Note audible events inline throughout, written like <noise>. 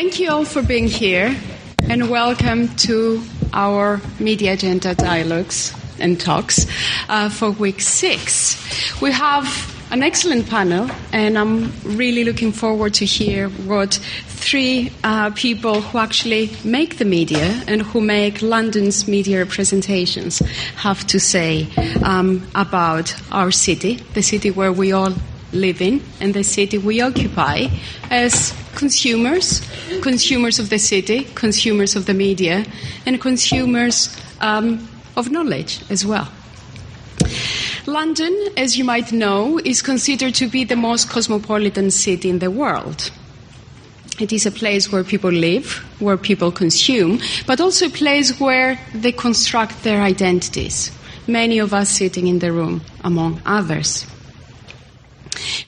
Thank you all for being here, and welcome to our Media Agenda Dialogues and Talks uh, for week six. We have an excellent panel, and I'm really looking forward to hear what three uh, people who actually make the media and who make London's media representations have to say um, about our city, the city where we all live in, and the city we occupy as consumers, consumers of the city, consumers of the media, and consumers um, of knowledge as well. London, as you might know, is considered to be the most cosmopolitan city in the world. It is a place where people live, where people consume, but also a place where they construct their identities. Many of us sitting in the room, among others.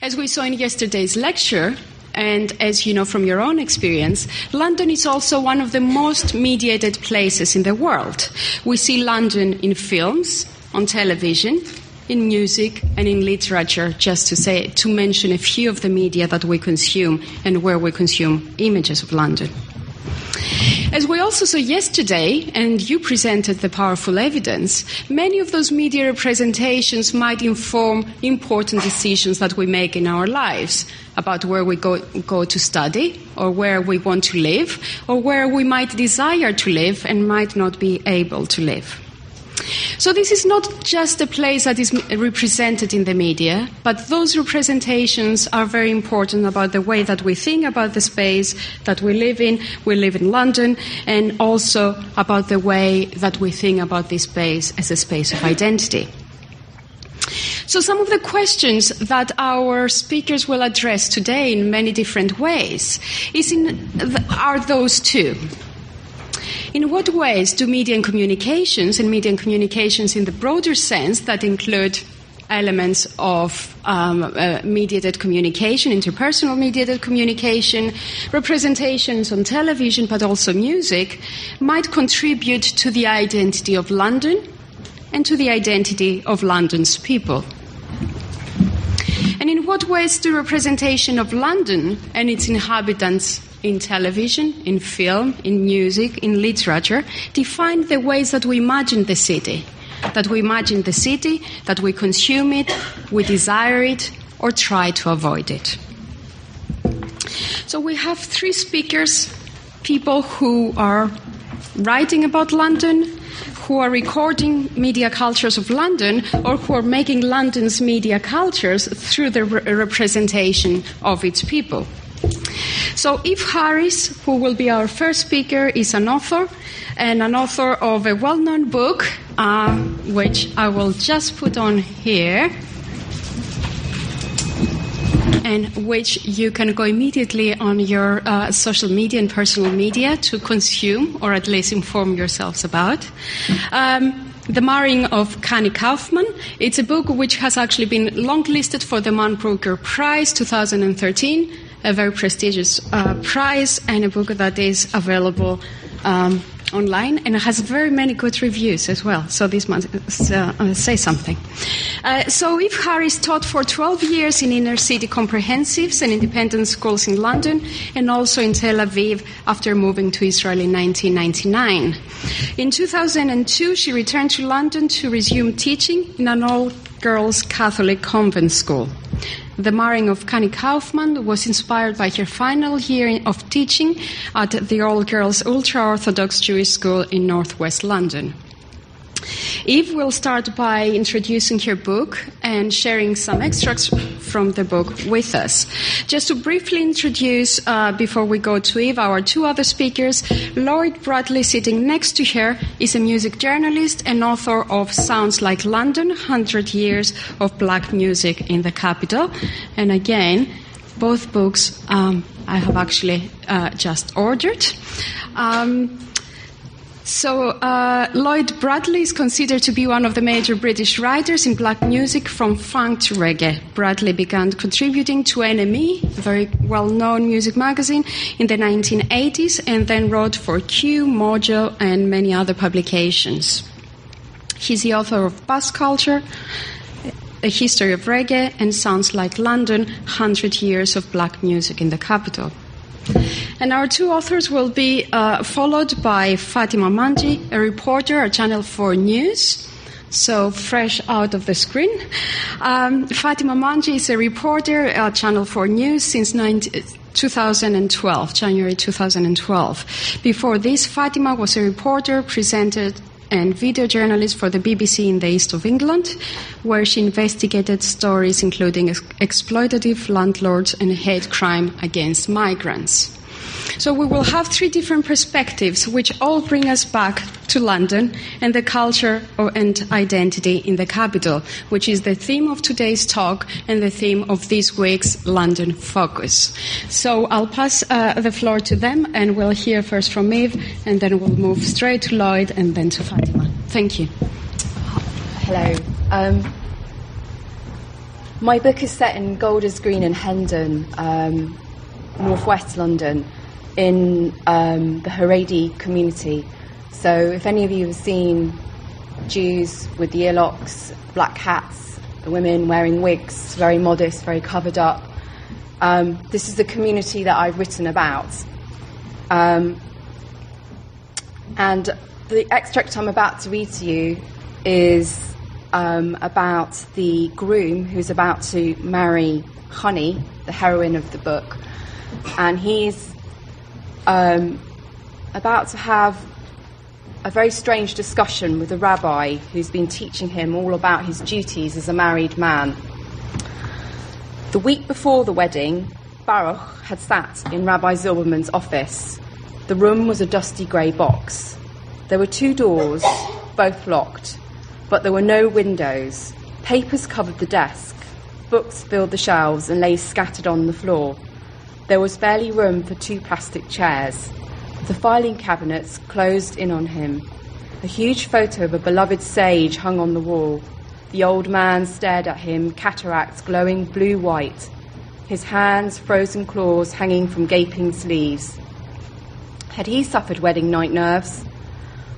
As we saw in yesterday's lecture, and as you know from your own experience, London is also one of the most mediated places in the world. We see London in films, on television, in music and in literature, just to say, to mention a few of the media that we consume and where we consume images of London. As we also saw yesterday, and you presented the powerful evidence, many of those media representations might inform important decisions that we make in our lives about where we go, go to study, or where we want to live, or where we might desire to live and might not be able to live. So this is not just a place that is represented in the media, but those representations are very important about the way that we think about the space that we live in. We live in London, and also about the way that we think about this space as a space of identity. So, some of the questions that our speakers will address today in many different ways in, are those two. In what ways do media and communications, and media and communications in the broader sense that include elements of um, uh, mediated communication, interpersonal mediated communication, representations on television, but also music, might contribute to the identity of London and to the identity of London's people. And in what ways do representation of London and its inhabitants in television, in film, in music, in literature, define the ways that we imagine the city. That we imagine the city, that we consume it, we desire it, or try to avoid it. So we have three speakers, people who are writing about London, who are recording media cultures of London, or who are making London's media cultures through the re- representation of its people. So, Eve Harris, who will be our first speaker, is an author and an author of a well known book, uh, which I will just put on here, and which you can go immediately on your uh, social media and personal media to consume or at least inform yourselves about. Um, the Marrying of Chani Kaufman. It's a book which has actually been longlisted for the Man Booker Prize 2013 a very prestigious uh, prize and a book that is available um, online and has very many good reviews as well. So this must uh, say something. Uh, so Eve Harris taught for 12 years in inner city comprehensives and independent schools in London and also in Tel Aviv after moving to Israel in 1999. In 2002, she returned to London to resume teaching in an all-girls Catholic convent school. The marrying of Chani Kaufman was inspired by her final year of teaching at the All Girls Ultra Orthodox Jewish School in northwest London. Eve will start by introducing her book and sharing some extracts from the book with us. Just to briefly introduce, uh, before we go to Eve, our two other speakers, Lloyd Bradley, sitting next to her, is a music journalist and author of Sounds Like London 100 Years of Black Music in the Capital. And again, both books um, I have actually uh, just ordered. Um, so, uh, Lloyd Bradley is considered to be one of the major British writers in black music from funk to reggae. Bradley began contributing to NME, a very well known music magazine, in the 1980s and then wrote for Q, Mojo, and many other publications. He's the author of Bass Culture, A History of Reggae, and Sounds Like London 100 Years of Black Music in the Capital. And our two authors will be uh, followed by Fatima Manji, a reporter at Channel 4 News. So fresh out of the screen. Um, Fatima Manji is a reporter at Channel 4 News since 19, 2012, January 2012. Before this, Fatima was a reporter, presented and video journalist for the BBC in the east of England, where she investigated stories including ex- exploitative landlords and hate crime against migrants. So we will have three different perspectives, which all bring us back to London and the culture and identity in the capital, which is the theme of today's talk and the theme of this week's London Focus. So I'll pass uh, the floor to them, and we'll hear first from Eve, and then we'll move straight to Lloyd and then to Fatima. Thank you. Hello. Um, my book is set in Golders Green and Hendon, um, northwest London in um, the Haredi community. So, if any of you have seen Jews with earlocks, black hats, the women wearing wigs, very modest, very covered up, um, this is the community that I've written about. Um, and the extract I'm about to read to you is um, about the groom who's about to marry Chani, the heroine of the book. And he's um, about to have a very strange discussion with a rabbi who's been teaching him all about his duties as a married man. The week before the wedding, Baruch had sat in Rabbi Zilberman's office. The room was a dusty grey box. There were two doors, both locked, but there were no windows. Papers covered the desk, books filled the shelves and lay scattered on the floor. There was barely room for two plastic chairs. The filing cabinets closed in on him. A huge photo of a beloved sage hung on the wall. The old man stared at him, cataracts glowing blue white, his hands frozen claws hanging from gaping sleeves. Had he suffered wedding night nerves?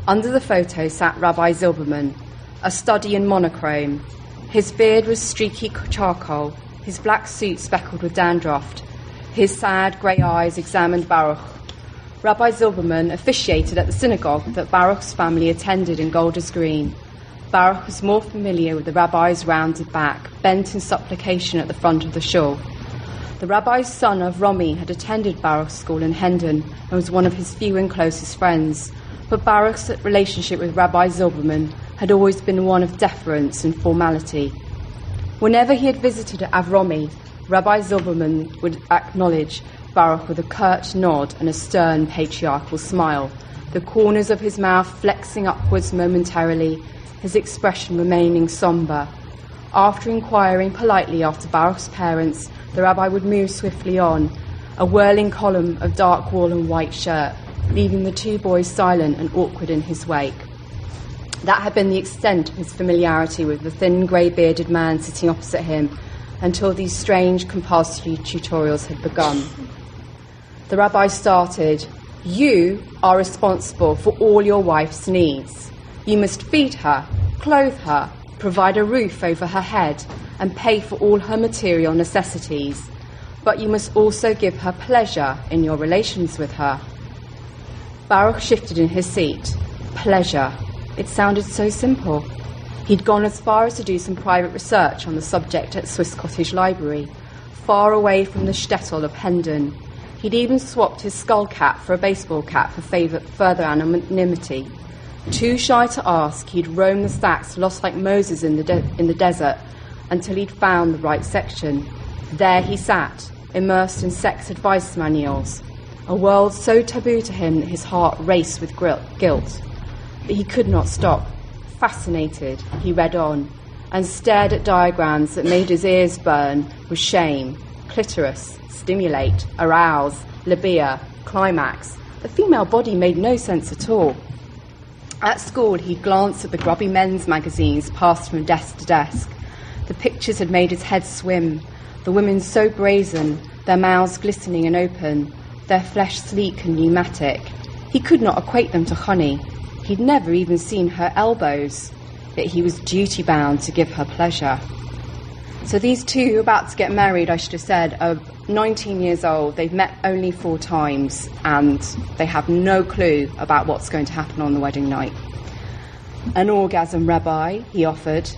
Under the photo sat Rabbi Zilberman, a study in monochrome. His beard was streaky charcoal, his black suit speckled with dandruff, his sad grey eyes examined Baruch. Rabbi Zilberman officiated at the synagogue that Baruch's family attended in Golders Green. Baruch was more familiar with the rabbi's rounded back, bent in supplication at the front of the shul. The rabbi's son Avromi had attended Baruch's school in Hendon and was one of his few and closest friends, but Baruch's relationship with Rabbi Zilberman had always been one of deference and formality. Whenever he had visited Avromi, Rabbi Zilberman would acknowledge Baruch with a curt nod and a stern patriarchal smile, the corners of his mouth flexing upwards momentarily, his expression remaining somber. After inquiring politely after Baruch's parents, the rabbi would move swiftly on, a whirling column of dark wool and white shirt, leaving the two boys silent and awkward in his wake. That had been the extent of his familiarity with the thin, grey bearded man sitting opposite him until these strange compulsory tutorials had begun. The rabbi started You are responsible for all your wife's needs. You must feed her, clothe her, provide a roof over her head, and pay for all her material necessities. But you must also give her pleasure in your relations with her. Baruch shifted in his seat. Pleasure. It sounded so simple. He'd gone as far as to do some private research on the subject at Swiss Cottage Library, far away from the shtetl of Hendon. He'd even swapped his skull cap for a baseball cap for further anonymity. Too shy to ask, he'd roamed the stacks, lost like Moses in the, de- in the desert, until he'd found the right section. There he sat, immersed in sex advice manuals, a world so taboo to him that his heart raced with guilt. But he could not stop. Fascinated, he read on and stared at diagrams that made his ears burn with shame. Clitoris, stimulate, arouse, labia, climax. The female body made no sense at all. At school, he glanced at the grubby men's magazines passed from desk to desk. The pictures had made his head swim. The women so brazen, their mouths glistening and open, their flesh sleek and pneumatic. He could not equate them to honey, He'd never even seen her elbows, but he was duty bound to give her pleasure. So these two about to get married, I should have said, are 19 years old. They've met only four times and they have no clue about what's going to happen on the wedding night. An orgasm, Rabbi, he offered.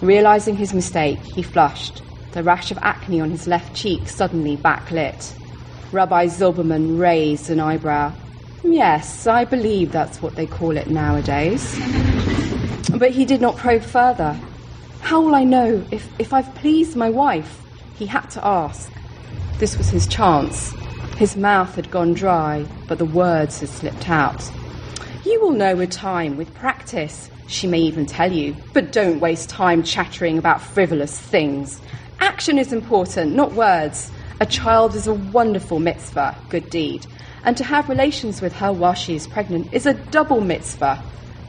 Realizing his mistake, he flushed, the rash of acne on his left cheek suddenly backlit. Rabbi Zilberman raised an eyebrow. Yes, I believe that's what they call it nowadays. But he did not probe further. How will I know if, if I've pleased my wife? He had to ask. This was his chance. His mouth had gone dry, but the words had slipped out. You will know with time, with practice, she may even tell you, but don't waste time chattering about frivolous things. Action is important, not words. A child is a wonderful mitzvah, good deed, and to have relations with her while she is pregnant is a double mitzvah.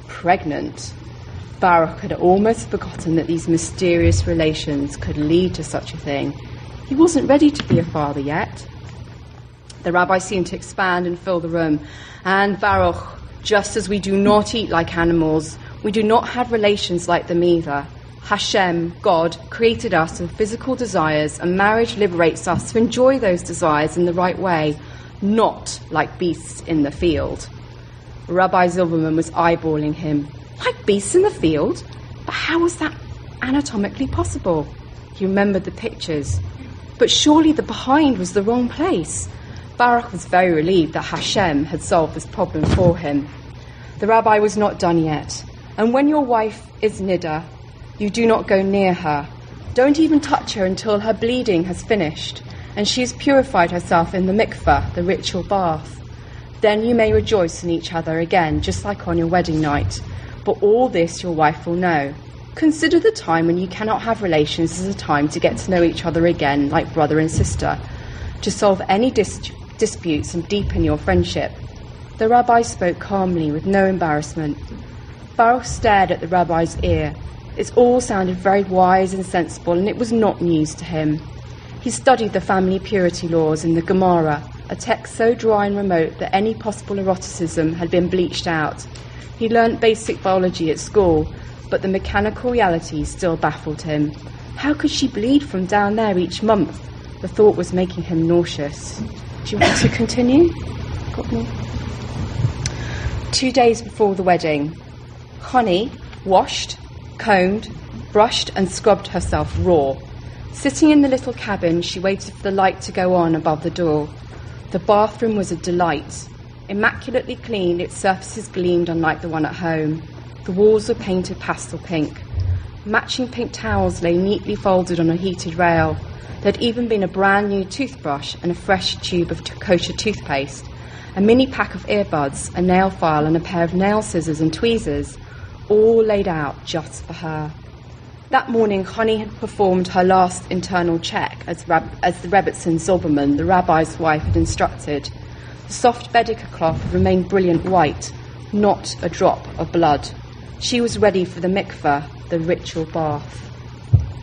Pregnant. Baruch had almost forgotten that these mysterious relations could lead to such a thing. He wasn't ready to be a father yet. The rabbi seemed to expand and fill the room. And Baruch, just as we do not eat like animals, we do not have relations like them either. Hashem, God, created us with physical desires, and marriage liberates us to enjoy those desires in the right way, not like beasts in the field. Rabbi Zilberman was eyeballing him. Like beasts in the field? But how was that anatomically possible? He remembered the pictures. But surely the behind was the wrong place. Baruch was very relieved that Hashem had solved this problem for him. The rabbi was not done yet. And when your wife is niddah, you do not go near her. Don't even touch her until her bleeding has finished and she has purified herself in the mikveh, the ritual bath. Then you may rejoice in each other again, just like on your wedding night. But all this your wife will know. Consider the time when you cannot have relations as a time to get to know each other again, like brother and sister, to solve any dis- disputes and deepen your friendship. The rabbi spoke calmly, with no embarrassment. Baruch stared at the rabbi's ear. It all sounded very wise and sensible, and it was not news to him. He studied the family purity laws in the Gemara, a text so dry and remote that any possible eroticism had been bleached out. He learnt basic biology at school, but the mechanical reality still baffled him. How could she bleed from down there each month? The thought was making him nauseous. Do you want to continue? Got more? Two days before the wedding, Chani washed, combed, brushed, and scrubbed herself raw. Sitting in the little cabin, she waited for the light to go on above the door. The bathroom was a delight. Immaculately clean, its surfaces gleamed unlike the one at home. The walls were painted pastel pink. Matching pink towels lay neatly folded on a heated rail. There'd even been a brand new toothbrush and a fresh tube of t- kosher toothpaste, a mini pack of earbuds, a nail file, and a pair of nail scissors and tweezers, all laid out just for her. That morning, Chani had performed her last internal check as, Rab- as the Rebbetzin Zilberman, the rabbi's wife, had instructed. The soft bedikah cloth remained brilliant white, not a drop of blood. She was ready for the mikveh, the ritual bath.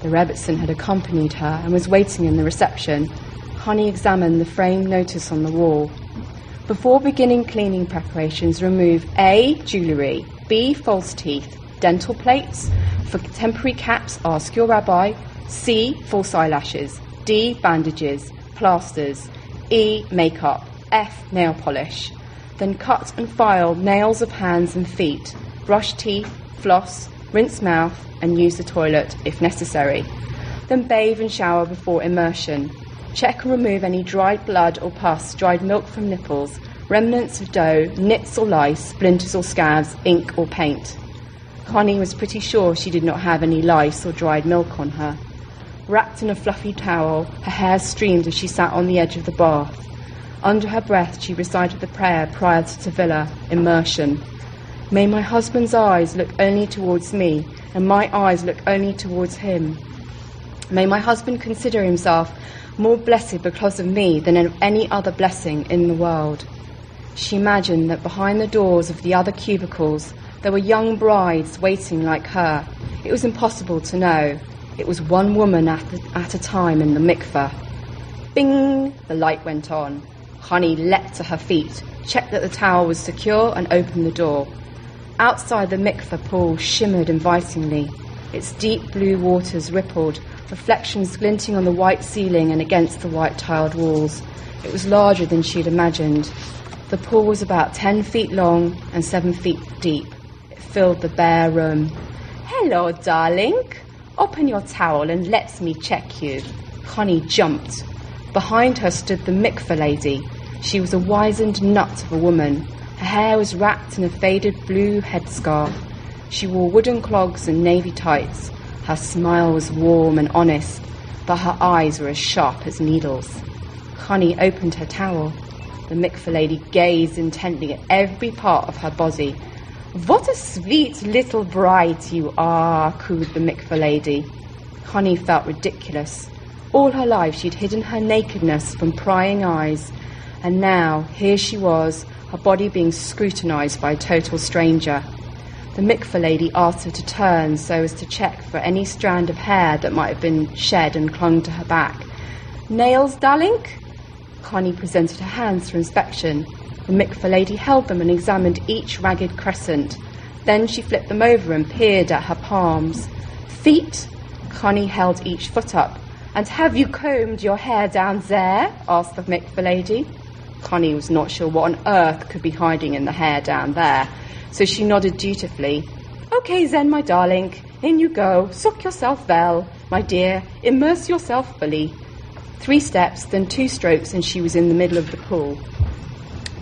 The Rebbetzin had accompanied her and was waiting in the reception. Chani examined the framed notice on the wall. Before beginning cleaning preparations, remove A. Jewellery, B. False teeth, dental plates. For temporary caps, ask your rabbi. C. False eyelashes. D. Bandages, plasters. E. Makeup. F. Nail polish. Then cut and file nails of hands and feet. Brush teeth, floss, rinse mouth, and use the toilet if necessary. Then bathe and shower before immersion. Check and remove any dried blood or pus, dried milk from nipples, remnants of dough, nits or lice, splinters or scabs, ink or paint. Chani was pretty sure she did not have any lice or dried milk on her. Wrapped in a fluffy towel, her hair streamed as she sat on the edge of the bath. Under her breath, she recited the prayer prior to Tevillah, immersion. May my husband's eyes look only towards me, and my eyes look only towards him. May my husband consider himself more blessed because of me than of any other blessing in the world. She imagined that behind the doors of the other cubicles there were young brides waiting like her. It was impossible to know. It was one woman at, the, at a time in the mikveh. Bing! The light went on. Chani leapt to her feet, checked that the towel was secure, and opened the door. Outside the mikveh pool shimmered invitingly. Its deep blue waters rippled, reflections glinting on the white ceiling and against the white tiled walls. It was larger than she'd imagined. The pool was about ten feet long and seven feet deep. Filled the bare room. Hello, darling. Open your towel and let me check you. Chani jumped. Behind her stood the mikveh lady. She was a wizened nut of a woman. Her hair was wrapped in a faded blue headscarf. She wore wooden clogs and navy tights. Her smile was warm and honest, but her eyes were as sharp as needles. Chani opened her towel. The mikveh lady gazed intently at every part of her body. What a sweet little bride you are, cooed the mikveh lady. Chani felt ridiculous. All her life she'd hidden her nakedness from prying eyes, and now here she was, her body being scrutinized by a total stranger. The mikveh lady asked her to turn so as to check for any strand of hair that might have been shed and clung to her back. Nails, darling? Chani presented her hands for inspection. The mikveh lady held them and examined each ragged crescent. Then she flipped them over and peered at her palms. Feet? Chani held each foot up. And have you combed your hair down there? asked the mikveh lady. Chani was not sure what on earth could be hiding in the hair down there so she nodded dutifully. Okay, then, my darling, in you go. Soak yourself well, my dear. Immerse yourself fully. Three steps, then two strokes, and she was in the middle of the pool.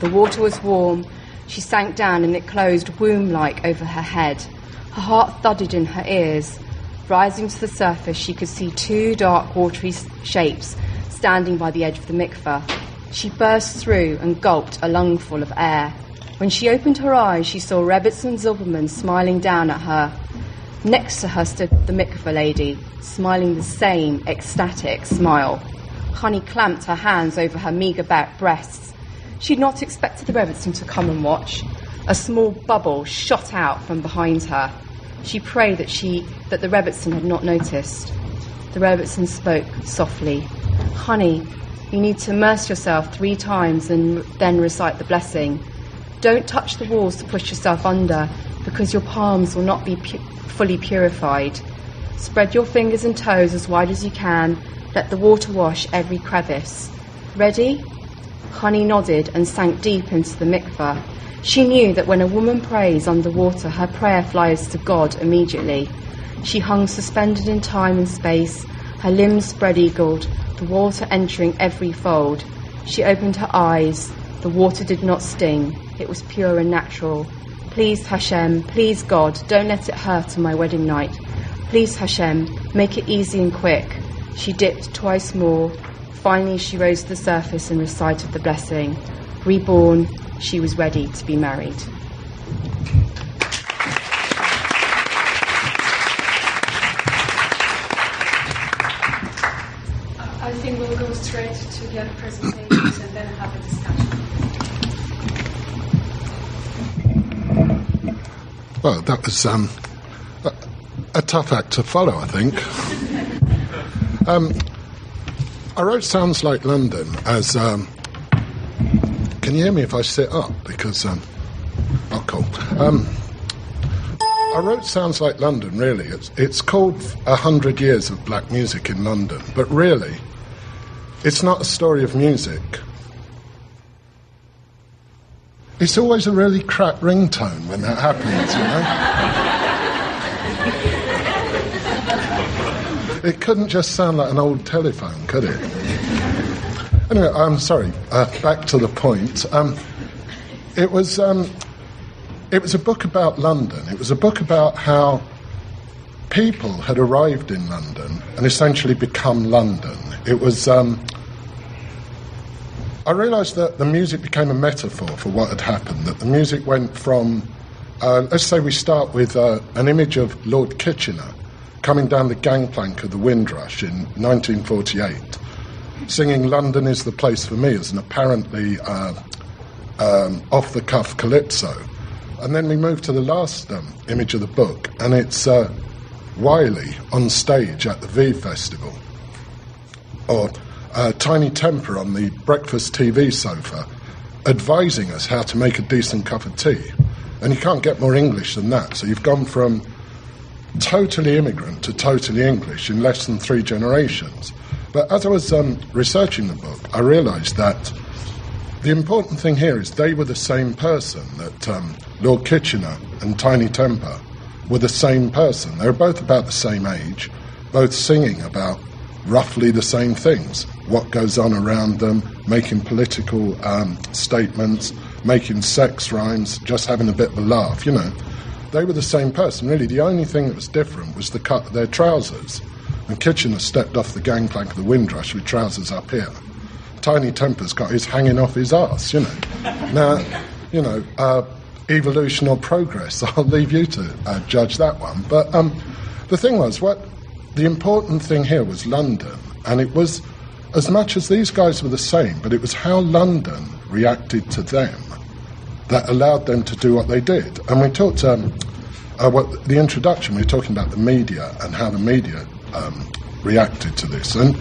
The water was warm. She sank down, and it closed womb like over her head. Her heart thudded in her ears. Rising to the surface, she could see two dark, watery shapes standing by the edge of the mikveh. She burst through and gulped a lungful of air. When she opened her eyes, she saw Rebbetzin Zilberman smiling down at her. Next to her stood the mikveh lady, smiling the same ecstatic smile. Chani clamped her hands over her meagre back breasts. She'd not expected the Rebbetzin to come and watch. A small bubble shot out from behind her. She prayed that she that the Rebbetzin had not noticed. The Rebbetzin spoke softly. Chani, you need to immerse yourself three times and then recite the blessing. Don't touch the walls to push yourself under because your palms will not be pu- fully purified. Spread your fingers and toes as wide as you can. Let the water wash every crevice. Ready? Chani nodded and sank deep into the mikveh. She knew that when a woman prays underwater, her prayer flies to God immediately. She hung suspended in time and space, her limbs spread eagled, the water entering every fold. She opened her eyes. The water did not sting. It was pure and natural. Please, Hashem, please, God, don't let it hurt on my wedding night. Please, Hashem, make it easy and quick. She dipped twice more. Finally, she rose to the surface and recited the blessing. Reborn, she was ready to be married. I think we'll go straight to the other presentations and then have a discussion. Well, that was um, a, a, tough act to follow, I think. <laughs> um, I wrote Sounds Like London as. Um, can you hear me if I sit up? Because. Um, oh, cool. Um, I wrote Sounds Like London, really. It's, it's called A Hundred Years of Black Music in London, but really, it's not a story of music. It's always a really crap ringtone when that happens, you know? It couldn't just sound like an old telephone, could it? Anyway, I'm sorry. Uh, back to the point. Um, it was um, it was a book about London. It was a book about how people had arrived in London and essentially become London. It was um, I realised that the music became a metaphor for what had happened, that the music went from, uh, let's say we start with uh, an image of Lord Kitchener coming down the gangplank of the Windrush in 1948, singing London is the place for me as an apparently uh, um, off the cuff calypso. And then we move to the last um, image of the book, and it's uh, Wiley on stage at the V Festival. Or uh, Tinie Tempah on the breakfast TV sofa advising us how to make a decent cup of tea. And you can't get more English than that. So you've gone from totally immigrant to totally English in less than three generations. But as I was um, researching the book, I realised that the important thing here is they were the same person, that um, Lord Kitchener and Tinie Tempah were the same person. They were both about the same age, both singing about roughly the same things what goes on around them, making political um, statements, making sex rhymes, just having a bit of a laugh, you know. They were the same person, really. The only thing that was different was the cut of their trousers. And Kitchener stepped off the gangplank of the Windrush with trousers up here. Tinie Tempah's got his hanging off his ass, you know. <laughs> now, you know, uh, evolution or progress, <laughs> I'll leave you to uh, judge that one. But um, the thing was, what the important thing here was London, and it was as much as these guys were the same, but it was how London reacted to them that allowed them to do what they did. And we talked, um, uh, what, the introduction, we were talking about the media and how the media um, reacted to this. And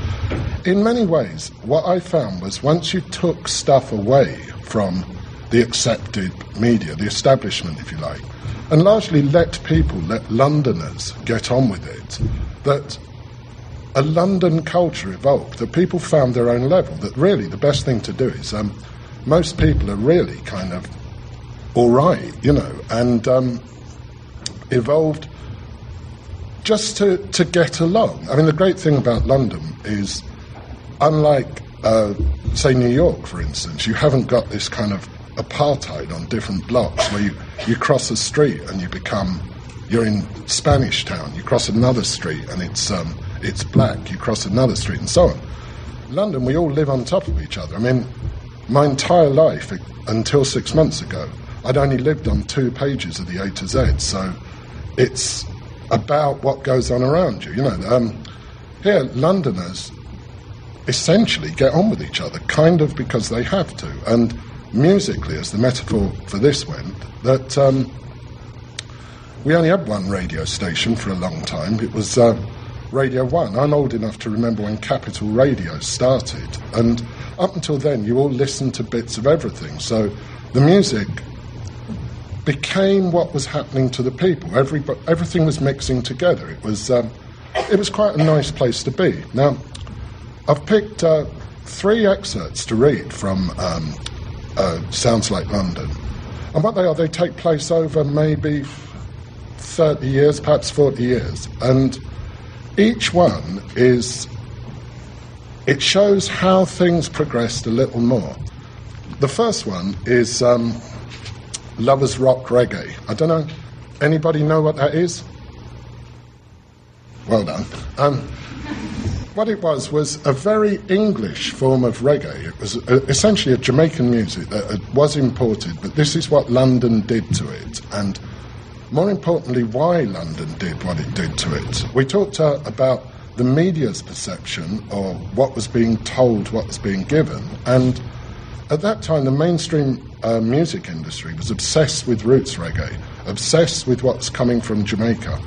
in many ways, what I found was once you took stuff away from the accepted media, the establishment, if you like, and largely let people, let Londoners get on with it, that a London culture evolved, that people found their own level, that really the best thing to do is um, most people are really kind of all right, you know, and um, evolved just to, to get along. I mean, the great thing about London is, unlike, uh, say, New York, for instance, you haven't got this kind of apartheid on different blocks where you, you cross a street and you become, you're in Spanish Town, you cross another street and it's, um, it's black, you cross another street and so on. London, we all live on top of each other. I mean, my entire life, until six months ago, I'd only lived on two pages of the A to Z, so it's about what goes on around you. You know, um, here Londoners essentially get on with each other, kind of because they have to. And musically, as the metaphor for this went, that um, we only had one radio station for a long time. It was uh, Radio One. I'm old enough to remember when Capital Radio started, and up until then, you all listened to bits of everything. So the music became what was happening to the people. Every, everything was mixing together. It was, um, it was quite a nice place to be. Now, I've picked uh, three excerpts to read from um, uh, Sounds Like London. And what they are, they take place over maybe 30 years, perhaps 40 years. And each one is, it shows how things progressed a little more. The first one is um, Lovers Rock Reggae. I don't know. Anybody know what that is? Well done. Um, what it was was a very English form of reggae. It was a, essentially a Jamaican music that was imported, but this is what London did to it, and more importantly, why London did what it did to it. We talked uh, about the media's perception, or what was being told, what was being given, and at that time, the mainstream uh, music industry was obsessed with roots reggae, obsessed with what's coming from Jamaica,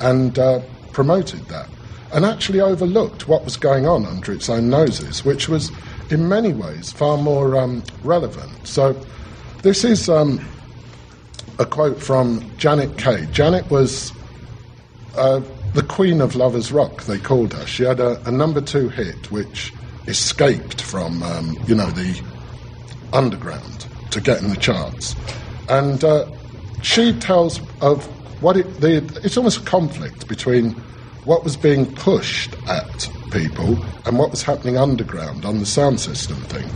and uh, promoted that, and actually overlooked what was going on under its own noses, which was in many ways far more um, relevant. So, this is um, a quote from Janet Kay. Janet was uh, the queen of lovers rock, they called her. She had a, a number two hit which escaped from, um, you know, the underground to get in the charts. And uh, she tells of what it, the, it's almost a conflict between what was being pushed at people and what was happening underground on the sound system thing.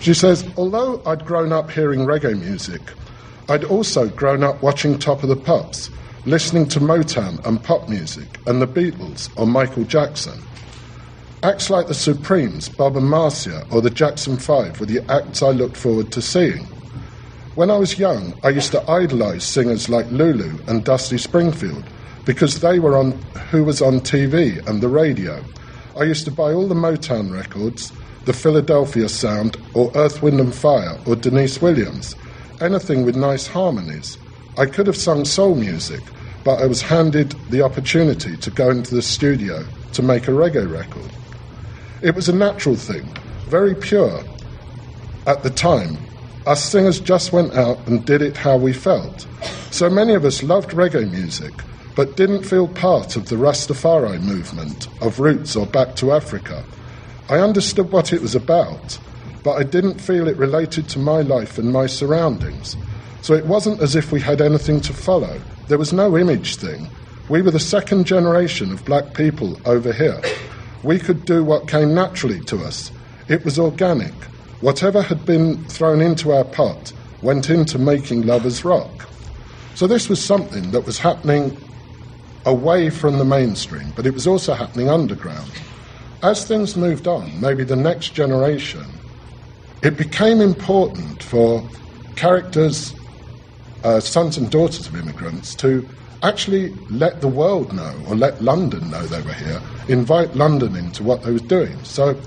She says, although I'd grown up hearing reggae music, I'd also grown up watching Top of the Pops, listening to Motown and pop music and the Beatles or Michael Jackson. Acts like the Supremes, Bob and Marcia, or the Jackson Five were the acts I looked forward to seeing. When I was young, I used to idolise singers like Lulu and Dusty Springfield because they were on who was on TV and the radio. I used to buy all the Motown records, the Philadelphia Sound, or Earth, Wind and Fire, or Deniece Williams, anything with nice harmonies. I could have sung soul music, but I was handed the opportunity to go into the studio to make a reggae record. It was a natural thing, very pure at the time, Us singers just went out and did it how we felt. So many of us loved reggae music, but didn't feel part of the Rastafari movement of roots or back to Africa. I understood what it was about, but I didn't feel it related to my life and my surroundings. So it wasn't as if we had anything to follow. There was no image thing. We were the second generation of black people over here. We could do what came naturally to us. It was organic. Whatever had been thrown into our pot went into making Lovers Rock. So this was something that was happening away from the mainstream, but it was also happening underground. As things moved on, maybe the next generation, it became important for characters, uh, sons and daughters of immigrants, to actually let the world know or let London know they were here, invite London into what they were doing. So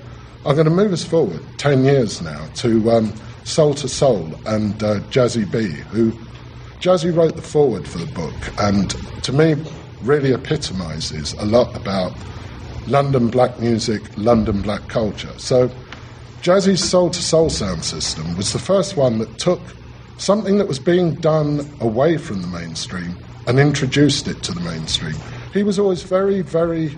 I'm going to move us forward 10 years now to um, Soul II Soul and uh, Jazzie B, who Jazzie wrote the foreword for the book, and to me, really epitomises a lot about London black music, London black culture. So, Jazzie's Soul II Soul sound system was the first one that took something that was being done away from the mainstream and introduced it to the mainstream. He was always very, very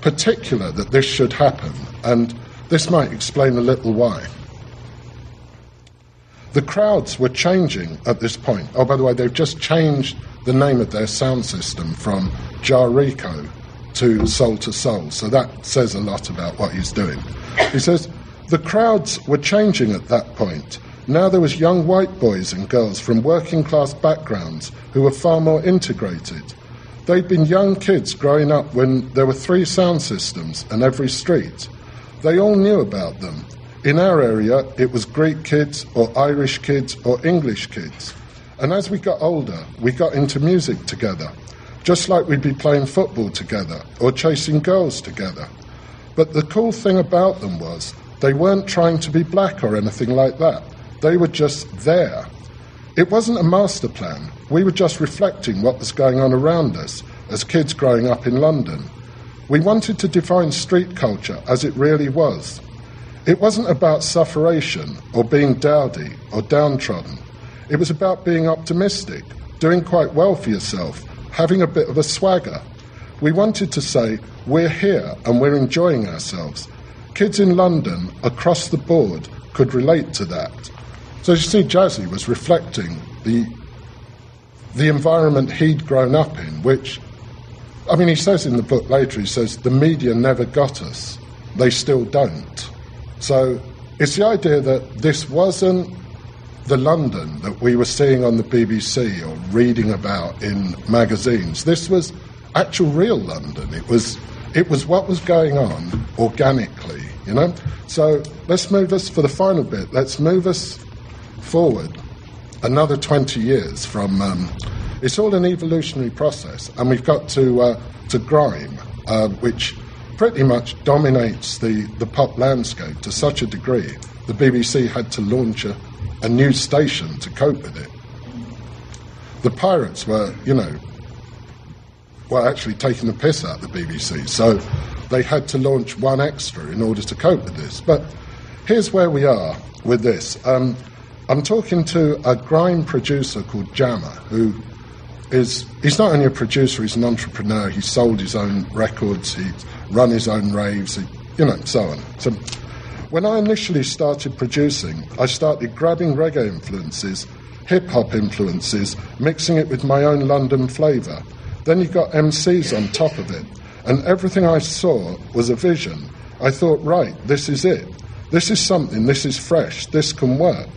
particular that this should happen, and this might explain a little why. The crowds were changing at this point. Oh, by the way, they've just changed the name of their sound system from Jah Rico to Soul II Soul, so that says a lot about what he's doing. He says, the crowds were changing at that point. Now there was young white boys and girls from working class backgrounds who were far more integrated. They'd been young kids growing up when there were three sound systems in every street. They all knew about them. In our area, it was Greek kids or Irish kids or English kids. And as we got older, we got into music together, just like we'd be playing football together or chasing girls together. But the cool thing about them was they weren't trying to be black or anything like that. They were just there. It wasn't a master plan. We were just reflecting what was going on around us as kids growing up in London. We wanted to define street culture as it really was. It wasn't about sufferation or being dowdy or downtrodden. It was about being optimistic, doing quite well for yourself, having a bit of a swagger. We wanted to say, we're here and we're enjoying ourselves. Kids in London across the board could relate to that. So you see, Jazzie was reflecting the, the environment he'd grown up in, which I mean, he says in the book later, he says, the media never got us. They still don't. So it's the idea that this wasn't the London that we were seeing on the BBC or reading about in magazines. This was actual real London. It was, it was what was going on organically, you know? So let's move us, for the final bit, let's move us forward another 20 years from um, it's all an evolutionary process, and we've got to uh, to grime, uh, which pretty much dominates the, the pop landscape to such a degree. The BBC had to launch a, a new station to cope with it. The pirates were, you know, were actually taking the piss out of the BBC, so they had to launch one extra in order to cope with this. But here's where we are with this. Um, I'm talking to a grime producer called Jammer, who is he's not only a producer, he's an entrepreneur. He sold his own records, he's run his own raves, he, you know, so on. So when I initially started producing, I started grabbing reggae influences, hip hop influences, mixing it with my own London flavour. Then you've got MCs on top of it, and everything I saw was a vision. I thought, right, this is it. This is something, this is fresh, this can work.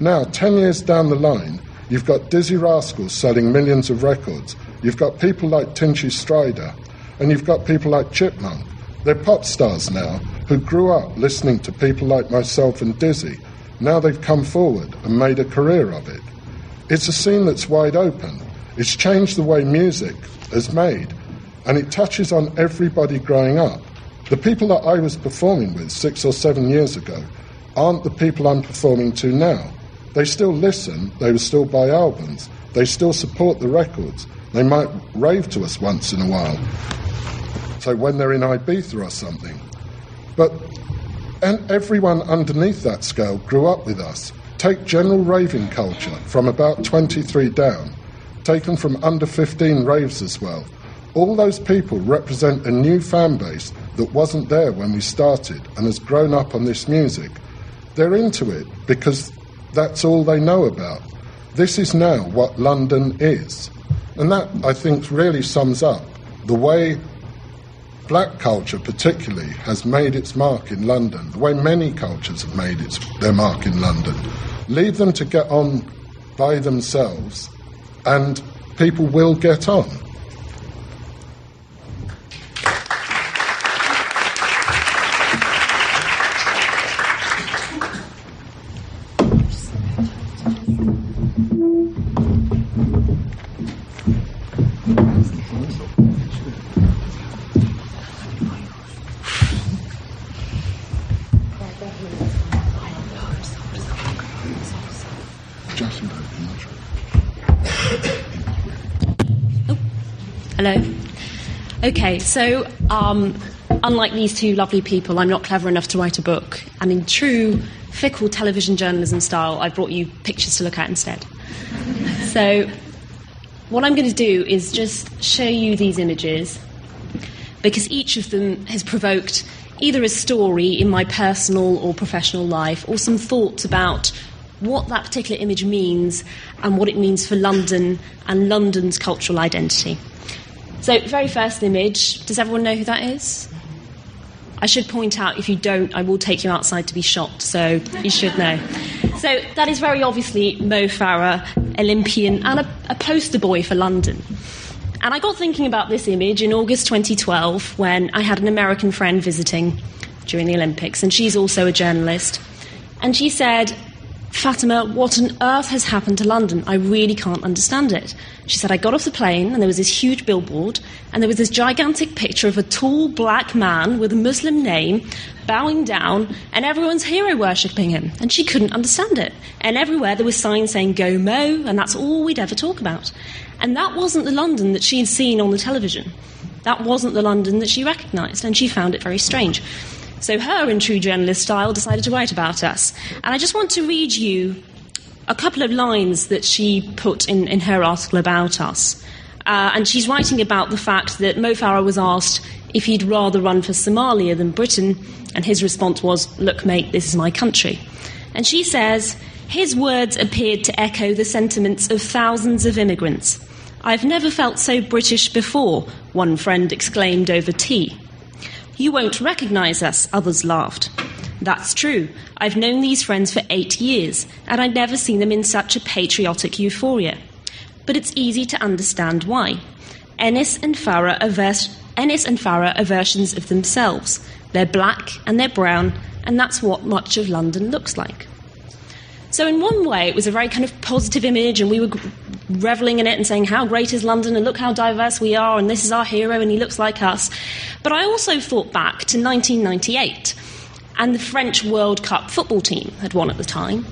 Now, 10 years down the line, You've got Dizzee Rascals selling millions of records. You've got people like Tinchy Stryder, And you've got people like Chipmunk. They're pop stars now who grew up listening to people like myself and Dizzee. Now they've come forward and made a career of it. It's a scene that's wide open. It's changed the way music is made, and it touches on everybody growing up. The people that I was performing with six or seven years ago aren't the people I'm performing to now. They still listen, they will still buy albums, they still support the records. They might rave to us once in a while. So when they're in Ibiza or something. But and everyone underneath that scale grew up with us. Take general raving culture from about 23 down, taken from under 15 raves as well. All those people represent a new fan base that wasn't there when we started and has grown up on this music. They're into it because that's all they know about. This is now what London is. And that, I think, really sums up the way black culture, particularly, has made its mark in London, the way many cultures have made its, their mark in London. Leave them to get on by themselves, and people will get on. Okay, so um, unlike these two lovely people, I'm not clever enough to write a book, and in true fickle television journalism style, I've brought you pictures to look at instead. So, what I'm going to do is just show you these images because each of them has provoked either a story in my personal or professional life or some thoughts about what that particular image means and what it means for London and London's cultural identity. So, very first image, does everyone know who that is? I should point out, if you don't, I will take you outside to be shot, so you should know. So, that is very obviously Mo Farah, Olympian, and a, a poster boy for London. And I got thinking about this image in August 2012 when I had an American friend visiting during the Olympics, and she's also a journalist. And she said, Fatima, what on earth has happened to London? I really can't understand it. She said, I got off the plane and there was this huge billboard and there was this gigantic picture of a tall black man with a Muslim name bowing down and everyone's hero worshipping him. And she couldn't understand it. And everywhere there was signs saying, Go Mo, and that's all we'd ever talk about. And that wasn't the London that she'd seen on the television. That wasn't the London that she recognised, and she found it very strange. So her, in true journalist style, decided to write about us. And I just want to read you a couple of lines that she put in, in her article about us. Uh, and she's writing about the fact that Mo Farah was asked if he'd rather run for Somalia than Britain, and his response was, Look, mate, this is my country. And she says, His words appeared to echo the sentiments of thousands of immigrants. I've never felt so British before, one friend exclaimed over tea. You won't recognise us, others laughed. That's true. I've known these friends for eight years, and I'd never seen them in such a patriotic euphoria. But it's easy to understand why. Ennis and Farah are, vers- Ennis and Farah are versions of themselves. They're black and they're brown, and that's what much of London looks like. So, in one way, it was a very kind of positive image, and we were reveling in it and saying, How great is London, and look how diverse we are, and this is our hero, and he looks like us. But I also thought back to 1998 and the French World Cup football team had won at the time.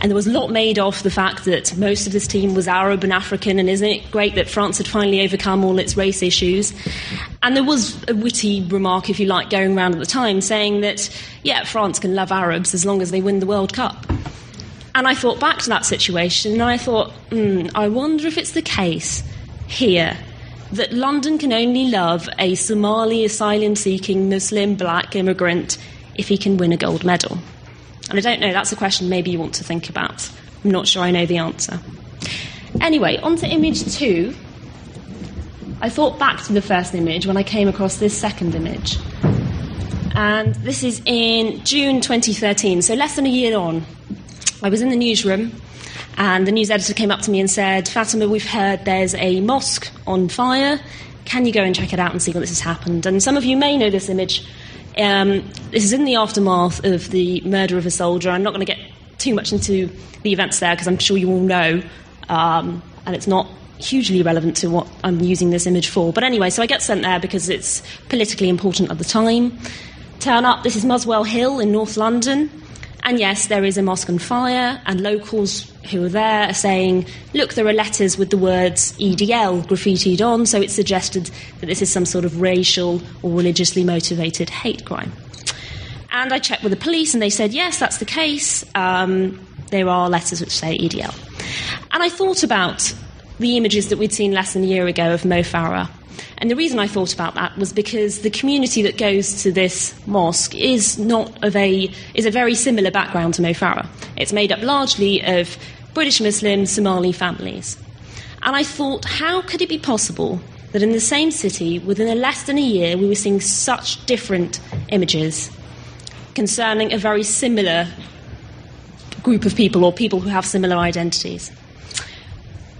And there was a lot made of the fact that most of this team was Arab and African, and isn't it great that France had finally overcome all its race issues? And there was a witty remark, if you like, going around at the time saying that, yeah, France can love Arabs as long as they win the World Cup. And I thought back to that situation, and I thought, hmm, I wonder if it's the case here that London can only love a Somali asylum seeking Muslim black immigrant if he can win a gold medal? And I don't know, that's a question maybe you want to think about. I'm not sure I know the answer. Anyway, on to image two. I thought back to the first image when I came across this second image. And this is in June 2013, so less than a year on. I was in the newsroom, and the news editor came up to me and said, Fatima, we've heard there's a mosque on fire. Can you go and check it out and see what this has happened? And some of you may know this image. Um, this is in the aftermath of the murder of a soldier. I'm not going to get too much into the events there because I'm sure you all know, um, and it's not hugely relevant to what I'm using this image for. But anyway, so I get sent there because it's politically important at the time. Turn up, this is Muswell Hill in North London. And yes, there is a mosque on fire, and locals who are there are saying, look, there are letters with the words EDL graffitied on, so it's suggested that this is some sort of racial or religiously motivated hate crime. And I checked with the police, and they said, yes, that's the case. Um, there are letters which say EDL. And I thought about the images that we'd seen less than a year ago of Mo Farah. And the reason I thought about that was because the community that goes to this mosque is not of a is a very similar background to Mo Farah. It's made up largely of British Muslim Somali families. And I thought, how could it be possible that in the same city, within a less than a year, we were seeing such different images concerning a very similar group of people or people who have similar identities?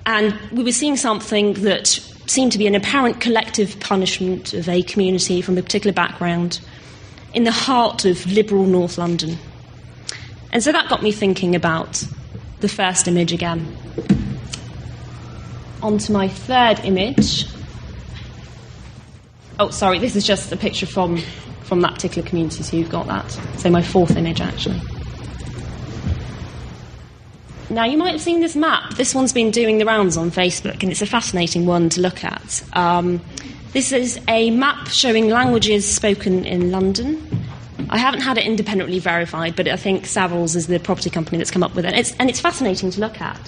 And we were seeing something that seemed to be an apparent collective punishment of a community from a particular background in the heart of liberal North London. And so that got me thinking about the first image again. On to my third image. Oh, sorry, this is just a picture from, from that particular community, so you've got that. So my fourth image, actually. Now, you might have seen this map. This one's been doing the rounds on Facebook, and it's a fascinating one to look at. Um, this is a map showing languages spoken in London. I haven't had it independently verified, but I think Savills is the property company that's come up with it. It's, and it's fascinating to look at.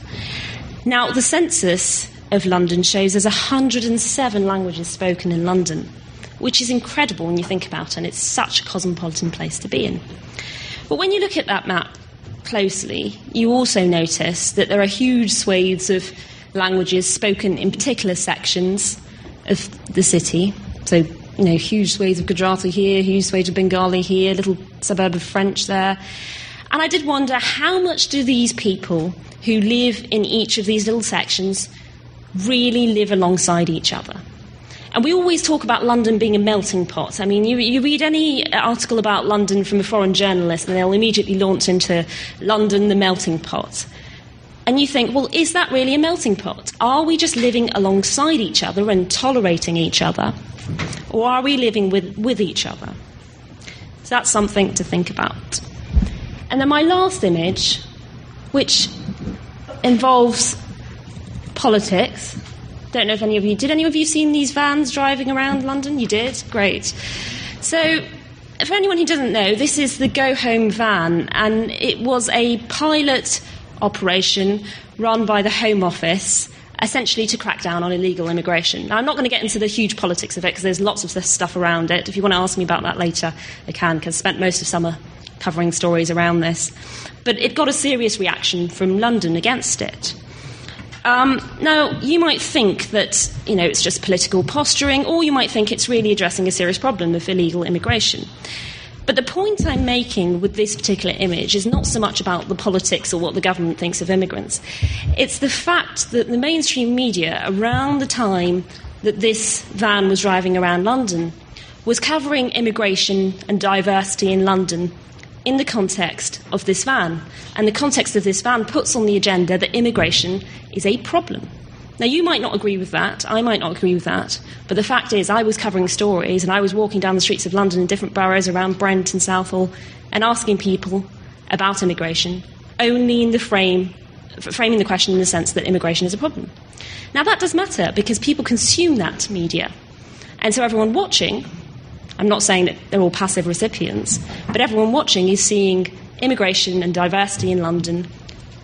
Now, the census of London shows there's 107 languages spoken in London, which is incredible when you think about it, and it's such a cosmopolitan place to be in. But when you look at that map, closely, you also notice that there are huge swathes of languages spoken in particular sections of the city. So, you know, huge swathes of Gujarati here, huge swathes of Bengali here, little suburb of French there. And I did wonder how much do these people who live in each of these little sections really live alongside each other? And we always talk about London being a melting pot. I mean, you, you read any article about London from a foreign journalist, and they'll immediately launch into London, the melting pot. And you think, well, is that really a melting pot? Are we just living alongside each other and tolerating each other? Or are we living with, with each other? So that's something to think about. And then my last image, which involves politics, don't know if any of you did. Any of you seen these vans driving around London? You did. Great. So, for anyone who doesn't know, this is the Go Home van, and it was a pilot operation run by the Home Office essentially to crack down on illegal immigration. Now, I'm not going to get into the huge politics of it because there's lots of this stuff around it. If you want to ask me about that later, I can, because I spent most of summer covering stories around this. But it got a serious reaction from London against it. Um, now, you might think that you know it's just political posturing, or you might think it's really addressing a serious problem of illegal immigration. But the point I'm making with this particular image is not so much about the politics or what the government thinks of immigrants. It's the fact that the mainstream media, around the time that this van was driving around London, was covering immigration and diversity in London in the context of this van. And the context of this van puts on the agenda that immigration is a problem. Now, you might not agree with that, I might not agree with that, but the fact is, I was covering stories and I was walking down the streets of London in different boroughs around Brent and Southall and asking people about immigration only in the frame, framing the question in the sense that immigration is a problem. Now, that does matter because people consume that media. And so, everyone watching I'm not saying that they're all passive recipients, but everyone watching is seeing immigration and diversity in London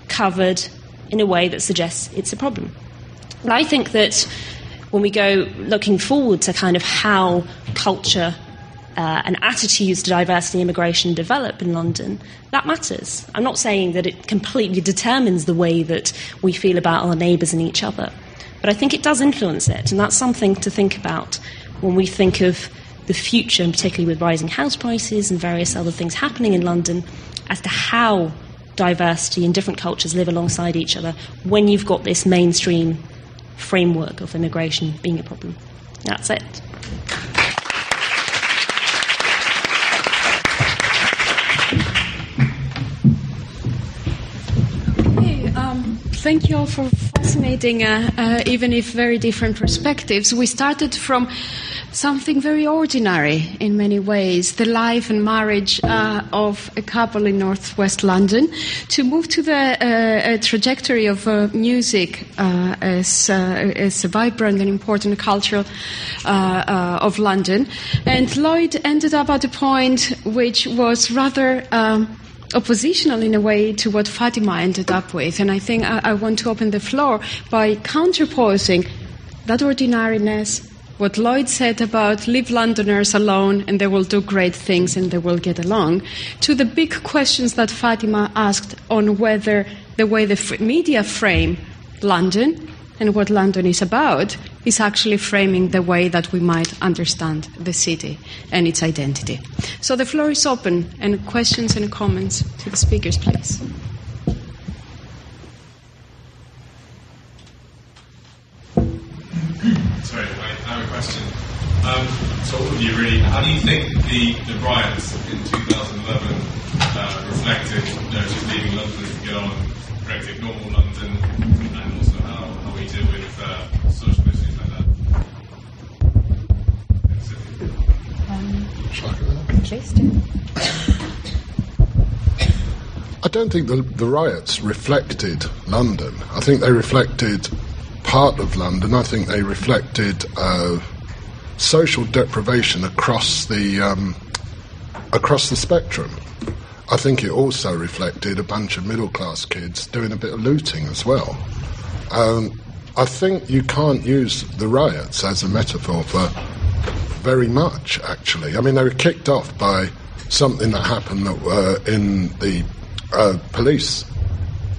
covered in a way that suggests it's a problem. And I think that when we go looking forward to kind of how culture uh, and attitudes to diversity and immigration develop in London, that matters. I'm not saying that it completely determines the way that we feel about our neighbours and each other, but I think it does influence it, and that's something to think about when we think of the future, and particularly with rising house prices and various other things happening in London, as to how diversity and different cultures live alongside each other when you've got this mainstream framework of immigration being a problem. That's it. Thank you all for fascinating, uh, uh, even if very different perspectives. We started from something very ordinary in many ways, the life and marriage uh, of a couple in northwest London, to move to the uh, trajectory of uh, music as, uh, as, a vibrant and important culture of London. And Lloyd ended up at a point which was rather. Um, oppositional in a way to what Fatima ended up with. And I think I, I want to open the floor by counterposing that ordinariness, what Lloyd said about leave Londoners alone and they will do great things and they will get along, to the big questions that Fatima asked on whether the way the media frame London and what London is about is actually framing the way that we might understand the city and its identity. So the floor is open, and questions and comments to the speakers, please. Sorry, I have a question. Um, so all of you really, how do you think the, the riots in 2011 uh, reflected, you know, just leaving London to get on, Brexit, normal London, and also how, how we deal with uh, social issues like that? I don't think the, the riots reflected London. I think they reflected part of London. I think they reflected uh, social deprivation across the um, across the spectrum. I think it also reflected a bunch of middle class kids doing a bit of looting as well. Um, I think you can't use the riots as a metaphor for very much, actually. I mean, they were kicked off by something that happened that, uh, in the uh, police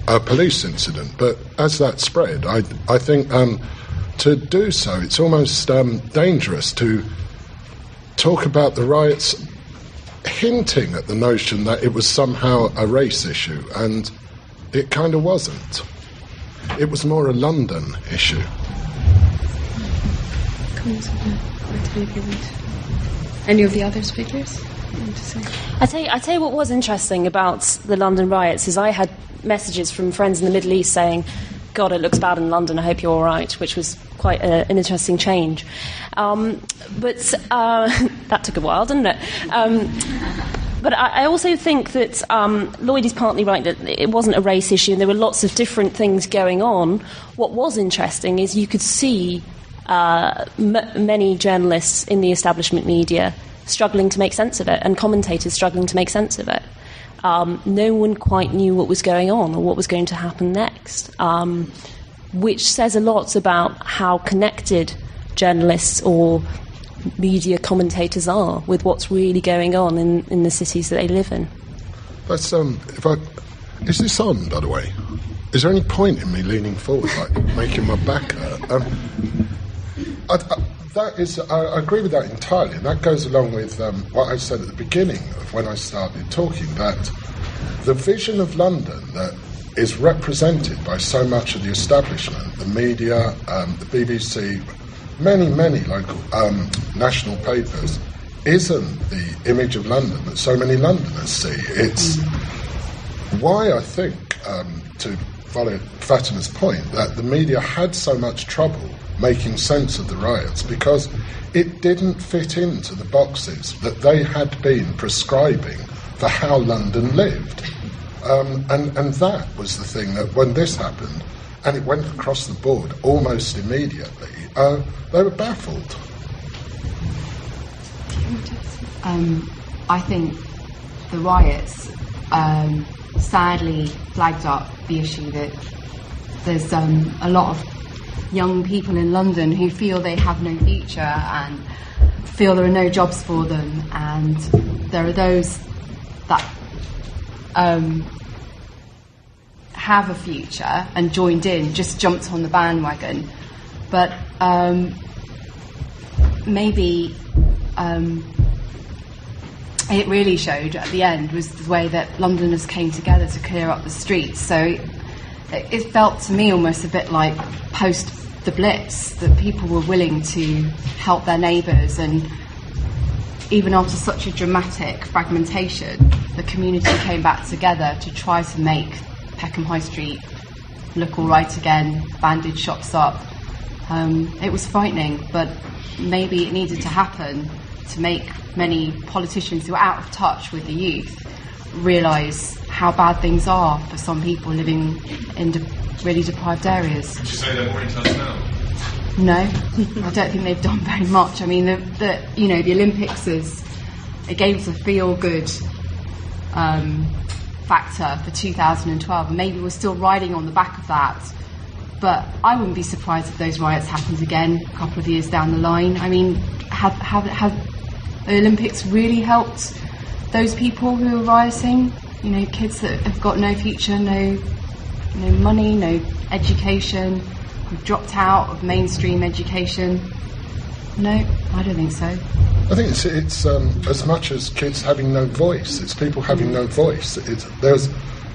a police incident. But as that spread, I, I think um, to do so, it's almost um, dangerous to talk about the riots hinting at the notion that it was somehow a race issue, and it kind of wasn't. It was more a London issue. Any of the other speakers? I tell you, I tell you what was interesting about the London riots is I had messages from friends in the Middle East saying, God, it looks bad in London. I hope you're all right, which was quite a, an interesting change. Um, but uh, <laughs> that took a while, didn't it? Um, but I, I, also think that um, Lloyd is partly right that it wasn't a race issue and there were lots of different things going on. What was interesting is you could see uh, m- many journalists in the establishment media struggling to make sense of it and commentators struggling to make sense of it um, no one quite knew what was going on or what was going to happen next, um, which says a lot about how connected journalists or media commentators are with what's really going on in, in the cities that they live in. That's, um, if I, is this on, by the way? Is there any point in me leaning forward, like making my back hurt? Um, I, I, that is, I, I, agree with that entirely, and that goes along with um, what I said at the beginning of when I started talking that the vision of London that is represented by so much of the establishment, the media, um, the BBC, many, many local um, national papers, isn't the image of London that so many Londoners see. It's why I think, um, to follow Fatima's point, that the media had so much trouble making sense of the riots because it didn't fit into the boxes that they had been prescribing for how London lived. Um, and, and that was the thing that when this happened, and it went across the board almost immediately, uh, they were baffled. Um, I think the riots um, sadly flagged up the issue that there's um, a lot of young people in London who feel they have no future and feel there are no jobs for them, and there are those that um, have a future and joined in, just jumped on the bandwagon, but um, maybe. Um, it really showed at the end was the way that Londoners came together to clear up the streets. So it, it felt to me almost a bit like post the Blitz that people were willing to help their neighbours and even after such a dramatic fragmentation, the community came back together to try to make Peckham High Street look all right again, bandage shops up. Um, it was frightening, but maybe it needed to happen to make many politicians who are out of touch with the youth realise how bad things are for some people living in really deprived areas. Would you say they're more in touch now? No, I don't think they've done very much. I mean, the, the you know the Olympics is it gave us a feel good um, factor for 2012, and maybe we're still riding on the back of that. But I wouldn't be surprised if those riots happened again a couple of years down the line. I mean, have, have, have the Olympics really helped those people who are rioting? You know, kids that have got no future, no, no money, no education, who've dropped out of mainstream education. No, I don't think so. I think it's, it's um, as much as kids having no voice. It's people having no voice. It's, there's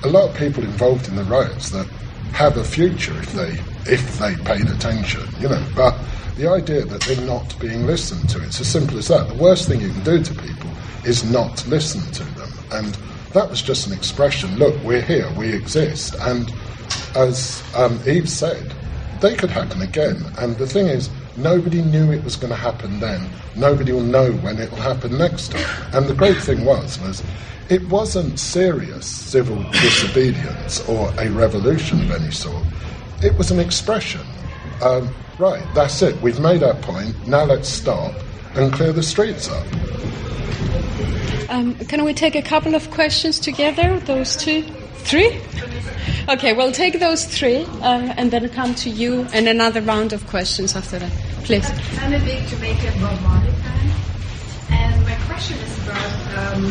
a lot of people involved in the riots that have a future if they if they paid attention, you know. But the idea that they're not being listened to, it's as simple as that. The worst thing you can do to people is not listen to them. And that was just an expression. Look, we're here, we exist. And as um, Eve said, they could happen again. And the thing is, nobody knew it was going to happen then. Nobody will know when it will happen next time. And the great thing was, was it wasn't serious civil disobedience or a revolution of any sort. It was an expression. Um, right, that's it. We've made our point. Now let's stop and clear the streets up. Um, can we take a couple of questions together? Those two? Three? Okay, we'll take those three uh, and then come to you and another round of questions after that. Please. I'm a big Jamaican Bob Marley fan, and my question is about um,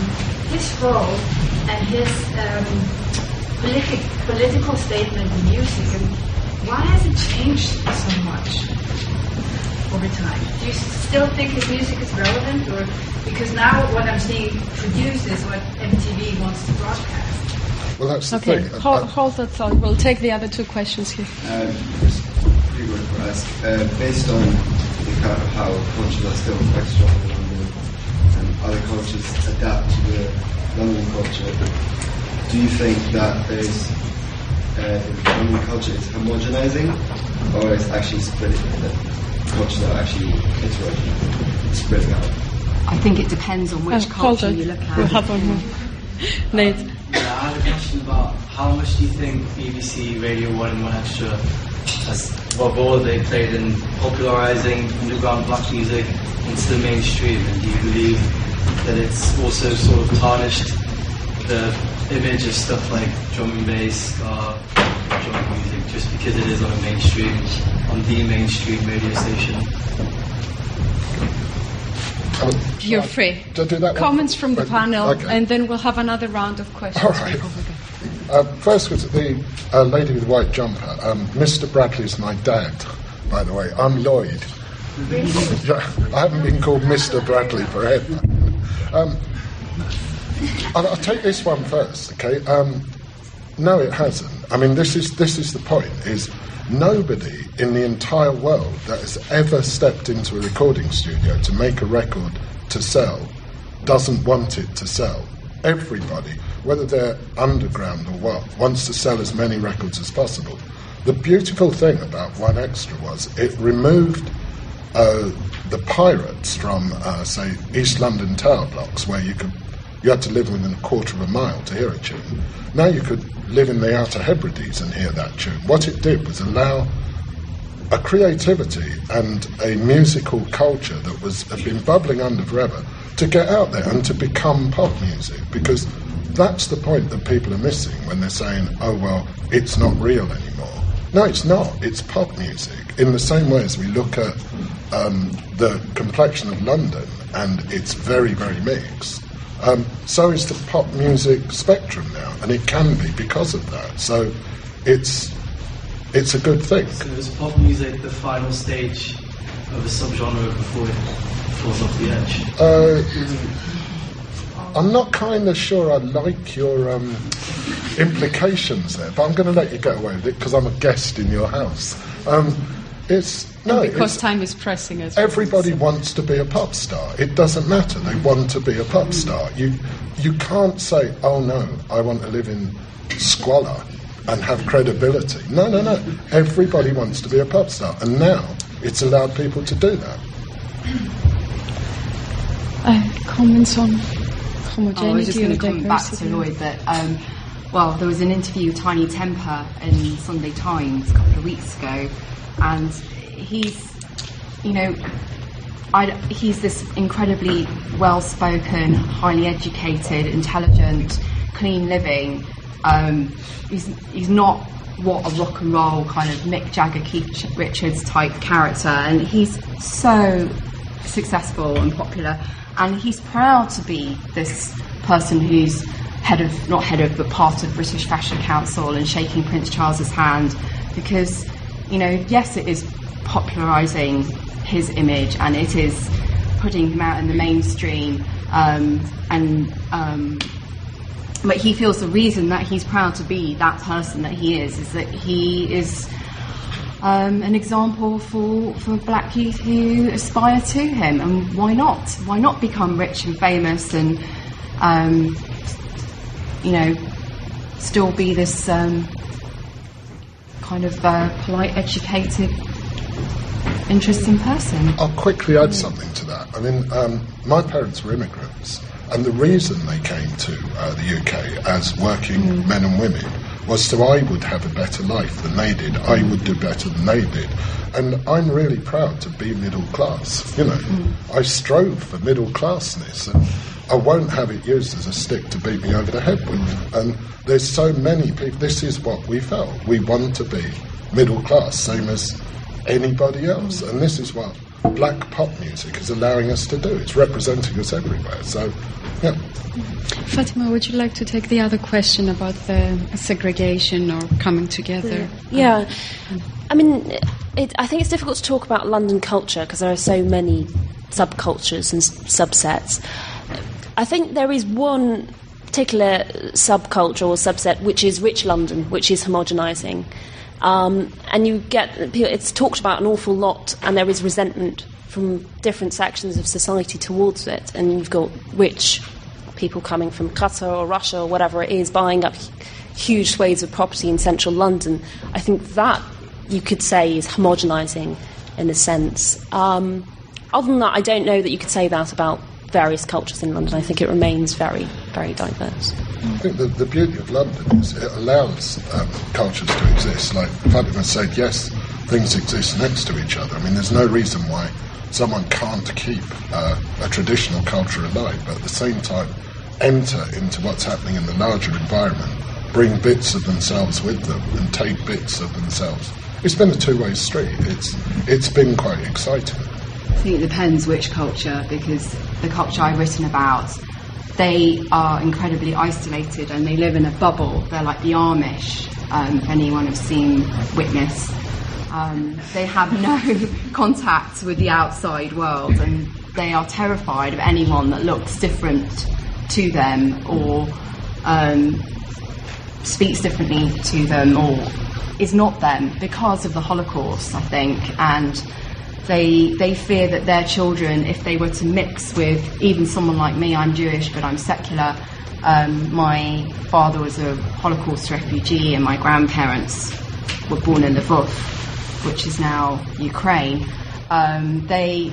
his role and his um, politi- political statement in music, and why has it changed so much over time? Do you still think his music is relevant, or because now what I'm seeing produced is what MTV wants to broadcast? Well, that's the Okay, thing. hold, hold that thought. We'll take the other two questions here. Um, just three words for us. Uh, based on the kind of how cultures are still quite strong in London and other cultures adapt to the London culture, do you think that there's uh, the London culture is homogenizing or is actually splitting? That cultures are actually heterogeneous, spreading out? I think it depends on which Uh, hold culture you look at. We'll have one more. Nate. Yeah, I had a question about how much do you think BBC Radio 1 and 1 Extra has, what role they played in popularising underground black music into the mainstream? And do you believe that it's also sort of tarnished the image of stuff like drum and bass, ska, drum music, just because it is on a mainstream, on the mainstream radio station? You're free. Do do that one? Comments from the Okay. panel, Okay. and then we'll have another round of questions. All right. Uh, first was the uh, lady with the white jumper. Um, Mr. Bradley's my dad, by the way. I'm Lloyd. Yeah, I haven't been called Mr. Bradley forever. Um, I'll, I'll take this one first, okay? Um, no, it hasn't. I mean, this is this is the point: is nobody in the entire world that has ever stepped into a recording studio to make a record to sell doesn't want it to sell. Everybody, whether they're underground or what, wants to sell as many records as possible. The beautiful thing about One Extra was it removed uh, the pirates from, uh, say, East London tower blocks, where you could you had to live within a quarter of a mile to hear a tune. Now you could live in the Outer Hebrides and hear that tune. What it did was allow a creativity and a musical culture that was had been bubbling under forever to get out there and to become pop music because that's the point that people are missing when they're saying, "Oh well, it's not real anymore." No, it's not. It's pop music. In the same way as we look at um, the complexion of London and it's very, very mixed. Um, so is the pop music spectrum now, and it can be because of that. So it's it's a good thing. So is pop music the final stage of a subgenre before it falls off the edge? Uh, I'm not kind of sure I like your um, implications there, but I'm going to let you get away with it because I'm a guest in your house. Um, it's no, because it's, time is pressing as well. everybody wants to be a pop star. It doesn't matter; they want to be a pop star. You you can't say, "Oh no, I want to live in squalor and have credibility." No, no, no. Everybody wants to be a pop star, and now it's allowed people to do that. Uh, comments on Oh, I was just homogeneity going to come back to? Lloyd that, um, well, there was an interview with Tinie Tempah in Sunday Times a couple of weeks ago, and he's, you know, I, he's this incredibly well-spoken, highly educated, intelligent clean living. Um, he's he's not what a rock and roll kind of Mick Jagger, Keith Richards type character, and he's so successful and popular, and he's proud to be this person who's head of not head of but part of British Fashion Council and shaking Prince Charles's hand because you know yes it is popularising his image and it is putting him out in the mainstream um, and um, but he feels the reason that he's proud to be that person that he is is that he is um, an example for, for black youth who aspire to him. And why not? Why not become rich and famous and um, you know still be this um, kind of uh, polite educated interesting person I'll quickly add something to that. I mean, um, my parents were immigrants, and the reason they came to uh, the UK as working men and women was so I would have a better life than they did. I would do better than they did. And I'm really proud to be middle class. You know, I strove for middle classness, and I won't have it used as a stick to beat me over the head with. And there's so many people. This is what we felt. We want to be middle class, same as anybody else. And this is what black pop music is allowing us to do. It's representing us everywhere. So, yeah. Fatima, would you like to take the other question about the segregation or coming together? Yeah. I mean, it, I think it's difficult to talk about London culture because there are so many subcultures and subsets. I think there is one particular subculture or subset which is rich London, which is homogenising. Um, and you get, it's talked about an awful lot, and there is resentment from different sections of society towards it. And you've got rich people coming from Qatar or Russia or whatever it is buying up huge swathes of property in central London. I think that you could say is homogenising in a sense. Um, other than that, I don't know that you could say that about various cultures in London. I think it remains very, very diverse. I think the, the beauty of London is it allows um, cultures to exist. Like Fatima said, yes, things exist next to each other. I mean, there's no reason why someone can't keep uh, a traditional culture alive, but at the same time, enter into what's happening in the larger environment, bring bits of themselves with them, and take bits of themselves. It's been a two-way street. It's it's been quite exciting. I think it depends which culture, because the culture I've written about, they are incredibly isolated and they live in a bubble. They're like the Amish, um, if anyone has seen Witness. Um, they have no <laughs> contact with the outside world and they are terrified of anyone that looks different to them or um, speaks differently to them or is not them because of the Holocaust, I think. And they they fear that their children, if they were to mix with even someone like me, I'm Jewish but I'm secular. Um, my father was a Holocaust refugee, and my grandparents were born in Lvov, which is now Ukraine. Um, they